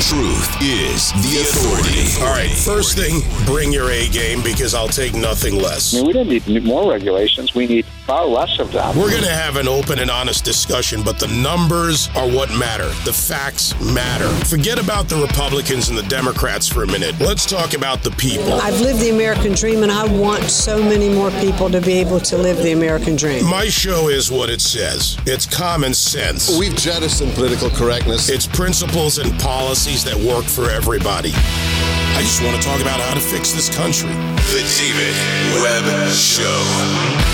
Truth is the authority. All right, first thing, bring your A game because I'll take nothing less. I mean, we don't need more regulations. We need far less of them. We're going to have an open and honest discussion, but the numbers are what matter. The facts matter. Forget about the Republicans and the Democrats for a minute. Let's talk about the people. I've lived the American dream, and I want so many more people to be able to live the American dream. My show is what it says. It's common sense. We've jettisoned political correctness. It's principles and policies that work for everybody. I just want to talk about how to fix this country. The David Webb Show.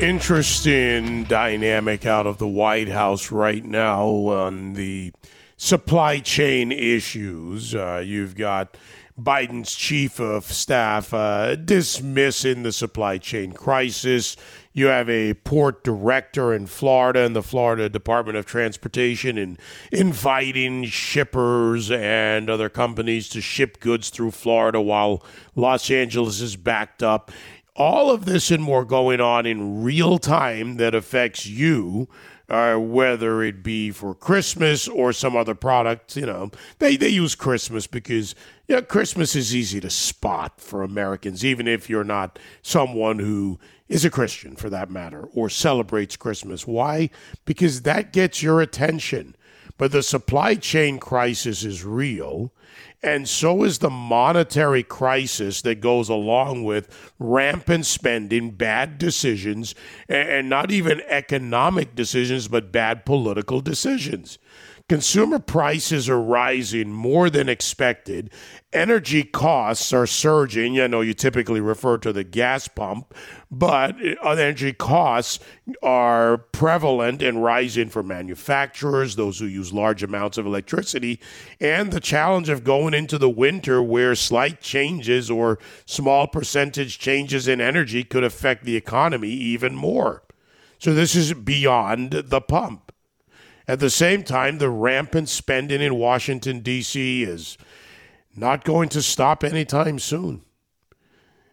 interesting dynamic out of the White House right now on the supply chain issues. Uh, you've got Biden's chief of staff uh, dismissing the supply chain crisis. You have a port director in Florida and the Florida Department of Transportation and inviting shippers and other companies to ship goods through Florida while Los Angeles is backed up all of this and more going on in real time that affects you, uh, whether it be for Christmas or some other product. You know, they, they use Christmas because you know, Christmas is easy to spot for Americans, even if you're not someone who is a Christian for that matter or celebrates Christmas. Why? Because that gets your attention. But the supply chain crisis is real and so is the monetary crisis that goes along with rampant spending, bad decisions, and not even economic decisions, but bad political decisions. Consumer prices are rising more than expected. Energy costs are surging. I know you typically refer to the gas pump, but energy costs are prevalent and rising for manufacturers, those who use large amounts of electricity, and the challenge of going into the winter where slight changes or small percentage changes in energy could affect the economy even more. So, this is beyond the pump. At the same time, the rampant spending in Washington, D.C. is not going to stop anytime soon.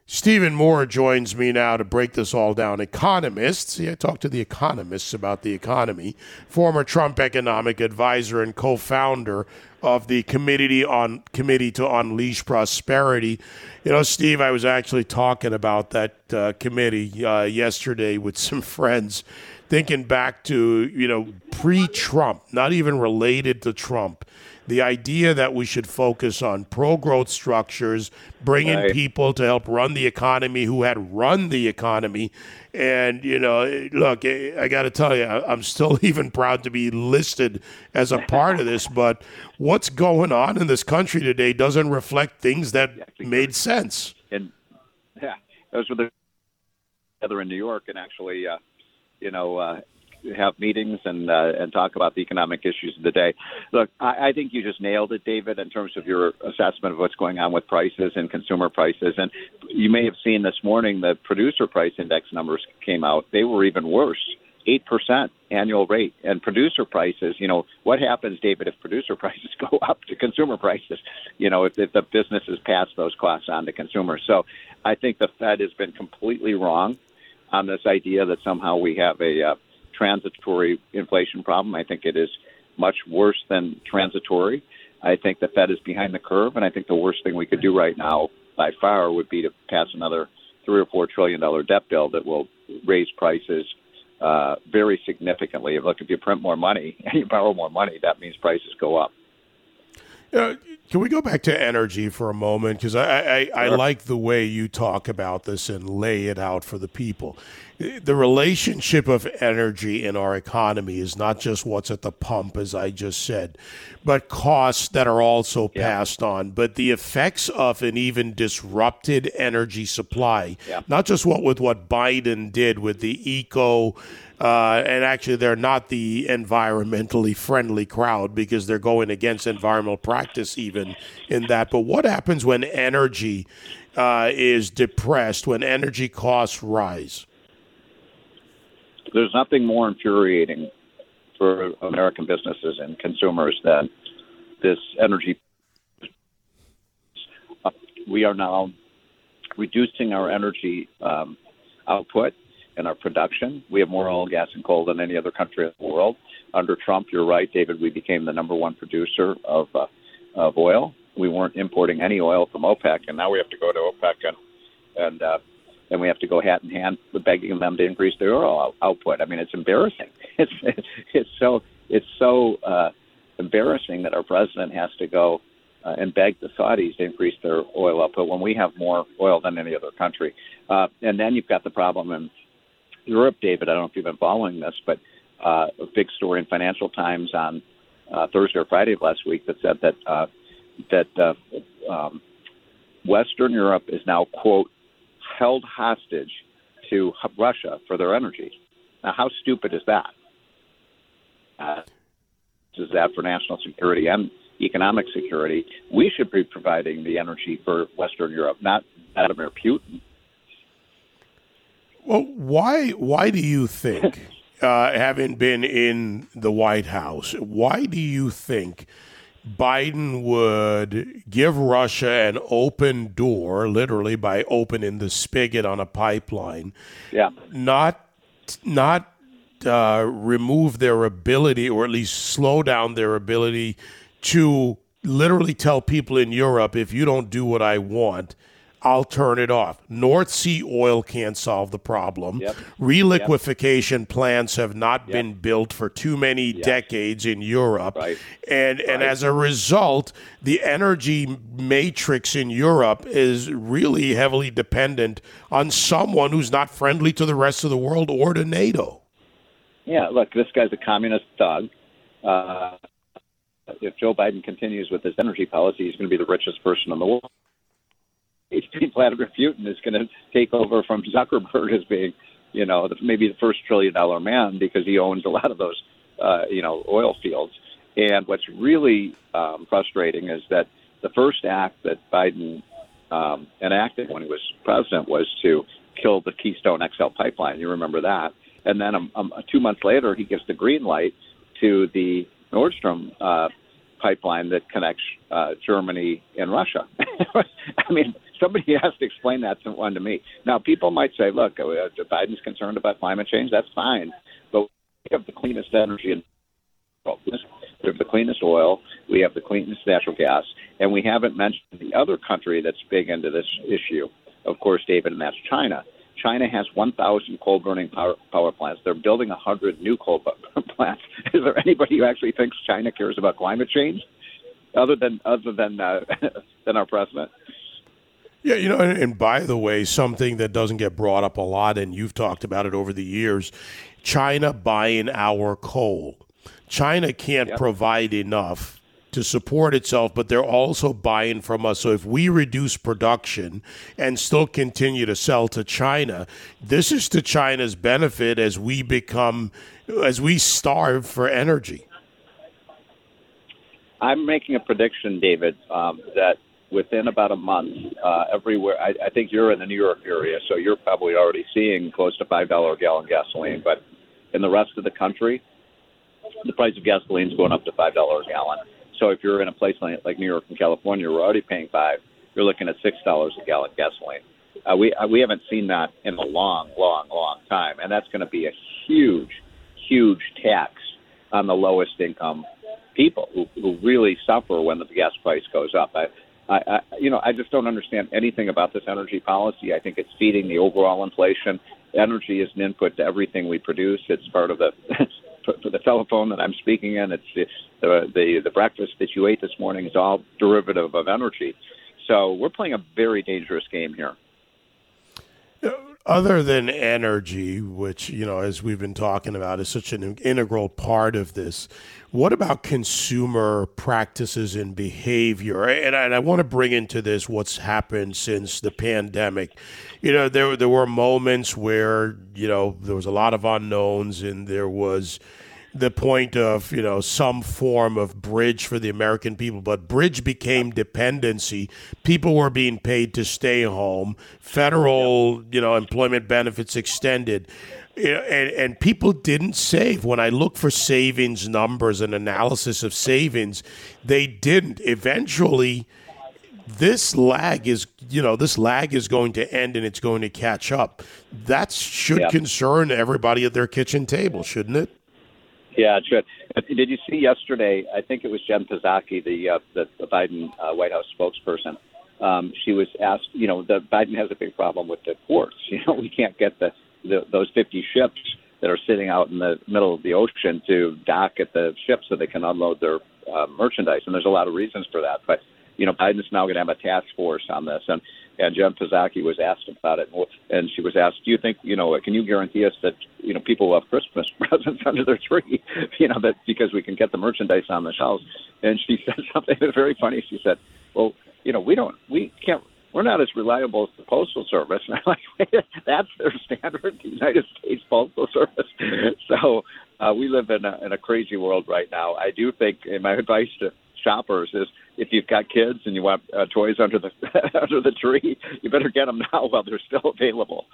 Stephen Moore joins me now to break this all down. Economists, see, I talked to the economists about the economy. Former Trump economic advisor and co-founder of the committee on committee to unleash prosperity. You know, Steve, I was actually talking about that uh, committee uh, yesterday with some friends thinking back to, you know, pre Trump, not even related to Trump, the idea that we should focus on pro growth structures, bringing right. people to help run the economy who had run the economy. And, you know, look, I got to tell you, I'm still even proud to be listed as a part of this, but what's going on in this country today doesn't reflect things that made sense. And, yeah, those were the together in New York and actually uh, you know, uh, have meetings and uh, and talk about the economic issues of the day. Look, I, I think you just nailed it, David, in terms of your assessment of what's going on with prices and consumer prices. And you may have seen this morning the producer price index numbers came out; they were even worse. 8% annual rate and producer prices, you know, what happens, David, if producer prices go up to consumer prices, you know, if, if the businesses pass those costs on to consumers. So I think the Fed has been completely wrong on this idea that somehow we have a uh, transitory inflation problem. I think it is much worse than transitory. I think the Fed is behind the curve, and I think the worst thing we could do right now, by far, would be to pass another three or four trillion dollar debt bill that will raise prices uh, very significantly. Look, if you print more money and you borrow more money, that means prices go up. Uh, can we go back to energy for a moment? Because I, I. I, like the way you talk about this and lay it out for the people. The relationship of energy in our economy is not just what's at the pump, as I just said, but costs that are also yeah. passed on. But the effects of an even disrupted energy supply, yeah. not just what with what Biden did with the eco uh, and actually, they're not the environmentally friendly crowd because they're going against environmental practice, even in that. But what happens when energy uh, is depressed, when energy costs rise? There's nothing more infuriating for American businesses and consumers than this energy we are now reducing our energy um, output and our production. We have more oil, gas, and coal than any other country in the world. Under Trump, you're right, David. We became the number one producer of uh, of oil. We weren't importing any oil from OPEC, and now we have to go to OPEC and and uh, and we have to go hat in hand with begging them to increase their oil output. I mean, it's embarrassing. It's it's so it's so uh, embarrassing that our president has to go uh, and beg the Saudis to increase their oil output when we have more oil than any other country. Uh, and then you've got the problem in Europe, David. I don't know if you've been following this, but uh, a big story in Financial Times on uh, Thursday or Friday of last week that said that uh, that uh, um, Western Europe is now quote held hostage to Russia for their energy. Now, how stupid is that? Uh, is that for national security and economic security? We should be providing the energy for Western Europe, not Vladimir Putin. Well, why why do you think, uh, having been in the White House, why do you think Biden would give Russia an open door, literally by opening the spigot on a pipeline? Yeah. Not not uh, remove their ability, or at least slow down their ability to literally tell people in Europe, if you don't do what I want, I'll turn it off. North Sea oil can't solve the problem. Yep. Reliquefaction yep. plants have not yep. been built for too many decades in Europe. Right. And right. and as a result, the energy matrix in Europe is really heavily dependent on someone who's not friendly to the rest of the world or to NATO. Yeah, look, this guy's a communist thug. Uh, if Joe Biden continues with his energy policy, he's going to be the richest person in the world. Vladimir Putin is going to take over from Zuckerberg as being, you know, maybe the first trillion dollar man because he owns a lot of those, uh, you know, oil fields. And what's really um, frustrating is that the first act that Biden um, enacted when he was president was to kill the Keystone XL pipeline. You remember that? and then um, um, two months later, he gives the green light to the Nord Stream uh, pipeline that connects uh, Germany and Russia. I mean, somebody has to explain that to one to me. Now, people might say, "Look, uh, Biden's concerned about climate change. That's fine, but we have the cleanest energy in the world. we have the cleanest oil, we have the cleanest natural gas, and we haven't mentioned the other country that's big into this issue, of course, David, and that's China. China has 1,000 coal burning power, power plants. They're building 100 new coal plants. Is there anybody who actually thinks China cares about climate change, other than other than uh, than our president? Yeah, you know, and, and by the way, something that doesn't get brought up a lot, and you've talked about it over the years, China buying our coal. China can't yep. provide enough to support itself, but they're also buying from us. So if we reduce production and still continue to sell to China, this is to China's benefit as we become, as we starve for energy. I'm making a prediction, David, um, that within about a month, uh, everywhere, I, I think you're in the New York area, so you're probably already seeing close to $5 a gallon gasoline, but in the rest of the country, the price of gasoline is going up to $5 a gallon. So if you're in a place like, like New York and California, we're already paying five. You're looking at six dollars a gallon gasoline. Uh, we uh, we haven't seen that in a long, long, long time, and that's going to be a huge, huge tax on the lowest income people who, who really suffer when the gas price goes up. I, I, I, you know, I just don't understand anything about this energy policy. I think it's feeding the overall inflation. Energy is an input to everything we produce. It's part of the for the telephone that I'm speaking in. It's the, the the the breakfast that you ate this morning is all derivative of energy. So we're playing a very dangerous game here. Other than energy, which you know, as we've been talking about, is such an integral part of this. What about consumer practices and behavior? And I, and I want to bring into this what's happened since the pandemic. You know, there there were moments where you know there was a lot of unknowns, and there was the point of you know some form of bridge for the American people, but bridge became dependency. People were being paid to stay home. Federal you know employment benefits extended. And, and people didn't save. When I look for savings numbers and analysis of savings, they didn't. Eventually, this lag is you know this lag is going to end and it's going to catch up. That should Yeah. concern everybody at their kitchen table, shouldn't it? Yeah, should. Did you see yesterday? I think it was Jen Psaki, the uh, the, the Biden uh, White House spokesperson. Um, she was asked, you know, the Biden has a big problem with the ports. You know, we can't get the, the those 50 ships that are sitting out in the middle of the ocean to dock at the ships so they can unload their uh, merchandise. And there's a lot of reasons for that. But you know, Biden's now going to have a task force on this, and and Jen Psaki was asked about it, and she was asked, "Do you think, you know, can you guarantee us that, you know, people will have Christmas presents under their tree, you know, that because we can get the merchandise on the shelves?" And she said something very funny. She said, "Well, you know, we don't, we can't." We're not as reliable as the Postal Service. And I'm like, that's their standard, the United States Postal Service. So uh, we live in a, in a crazy world right now. I do think, and my advice to shoppers is if you've got kids and you want uh, toys under the under the tree, you better get them now while they're still available.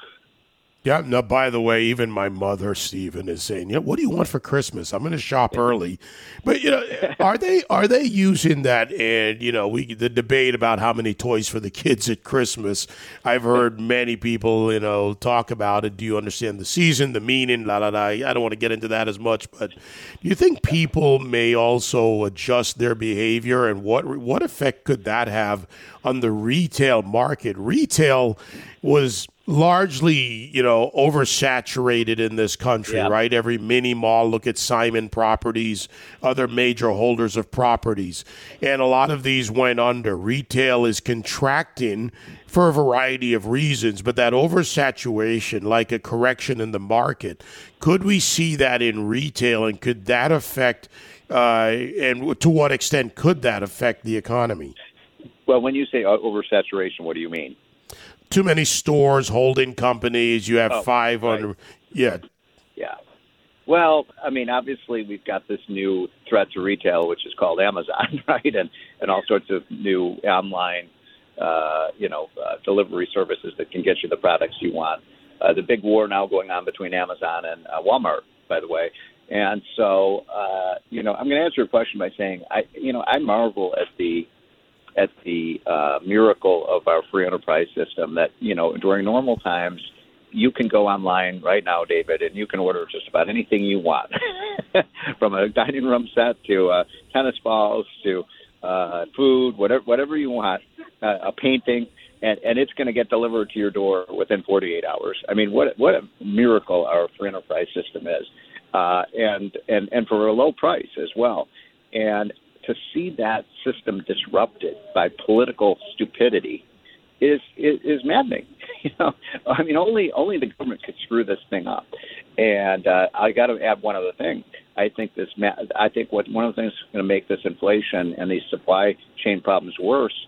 Yeah. No. By the way, even my mother, Stephen, is saying, "Yeah, what do you want for Christmas? I'm going to shop early." But you know, are they are they using that? And you know, we the debate about how many toys for the kids at Christmas. I've heard many people, you know, talk about it. Do you understand the season, the meaning? La la la. I don't want to get into that as much, but do you think people may also adjust their behavior, and what what effect could that have on the retail market? Retail was largely, you know, oversaturated in this country, Yeah. right? Every mini mall, look at Simon Properties, other major holders of properties. And a lot of these went under. Retail is contracting for a variety of reasons, but that oversaturation, like a correction in the market, could we see that in retail and could that affect, uh, and to what extent could that affect the economy? Well, when you say uh, oversaturation, what do you mean? Too many stores, holding companies. You have Oh, five on. right. Yeah, Yeah. Well, I mean, obviously we've got this new threat to retail, which is called Amazon, right? And and all sorts of new online, uh, you know, uh, delivery services that can get you the products you want. Uh, the big war now going on between Amazon and uh, Walmart, by the way. And so, uh, you know, I'm going to answer your question by saying, I, you know, I marvel at the at the uh, miracle of our free enterprise system that you know during normal times you can go online right now, David, and you can order just about anything you want, from a dining room set to uh, tennis balls to uh, food, whatever whatever you want, uh, a painting, and, and it's going to get delivered to your door within 48 hours. I mean, what what a miracle our free enterprise system is, uh, and and and for a low price as well, and to see that system disrupted by political stupidity is is, is maddening. You know, I mean, only only the government could screw this thing up. And uh, I got to add one other thing. I think this. I think what one of the things that's going to make this inflation and these supply chain problems worse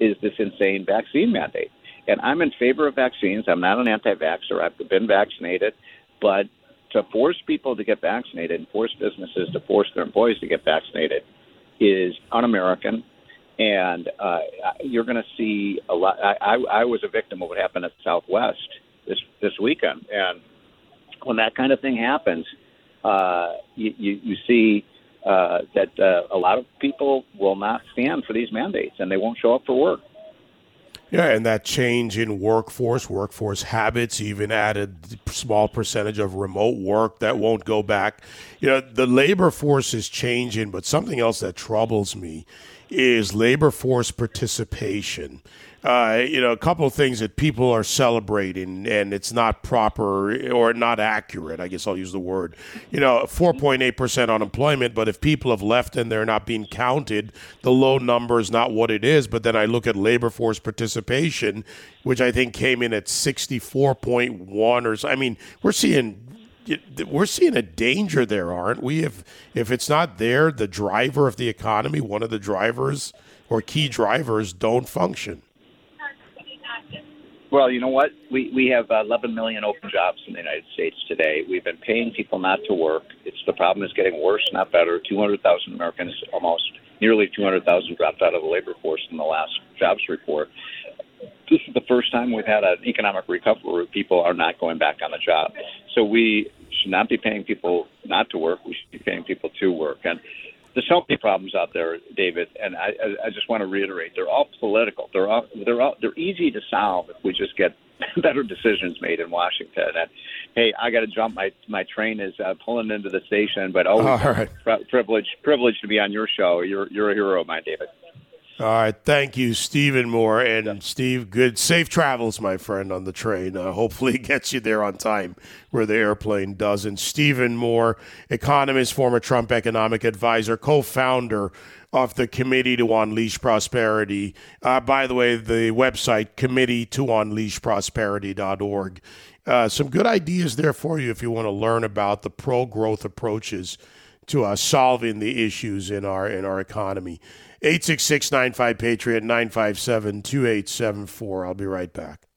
is this insane vaccine mandate. And I'm in favor of vaccines. I'm not an anti-vaxxer. I've been vaccinated, but to force people to get vaccinated and force businesses to force their employees to get vaccinated is un-American, and uh, you're going to see a lot. I, I, I was a victim of what happened at Southwest this this weekend, and when that kind of thing happens, uh, you, you, you see uh, that uh, a lot of people will not stand for these mandates, and they won't show up for work. Yeah, and that change in workforce, workforce habits, even added small percentage of remote work that won't go back. You know, the labor force is changing, but something else that troubles me is labor force participation. Uh, you know, a couple of things that people are celebrating, and it's not proper or not accurate. I guess I'll use the word. You know, 4.8% unemployment, but if people have left and they're not being counted, the low number is not what it is. But then I look at labor force participation, which I think came in at 64.1 or so. I mean, we're seeing we're seeing a danger there, aren't we? If if it's not there, the driver of the economy, one of the drivers or key drivers, don't function. Well, you know what? We we have uh, 11 million open jobs in the United States today. We've been paying people not to work. It's the problem is getting worse, not better. 200,000 Americans, almost nearly 200,000, dropped out of the labor force in the last jobs report. This is the first time we've had an economic recovery where people are not going back on the job. So we should not be paying people not to work. We should be paying people to work. And there's so many problems out there, David, and I, I just want to reiterate: they're all political. They're all they're all they're easy to solve if we just get better decisions made in Washington. And hey, I got to jump. My my train is uh, pulling into the station, but always All right. pri- privilege privilege to be on your show. You're you're a hero of mine, David. All right, thank you, Stephen Moore, and Steve. Good, safe travels, my friend, on the train. Uh, hopefully, it gets you there on time, where the airplane doesn't. Stephen Moore, economist, former Trump economic advisor, co-founder of the Committee to Unleash Prosperity. Uh, by the way, the website committee to unleash prosperity.org. Uh, some good ideas there for you if you want to learn about the pro-growth approaches to uh, solving the issues in our in our economy. 866 95 Patriot 957 2874. I'll be right back.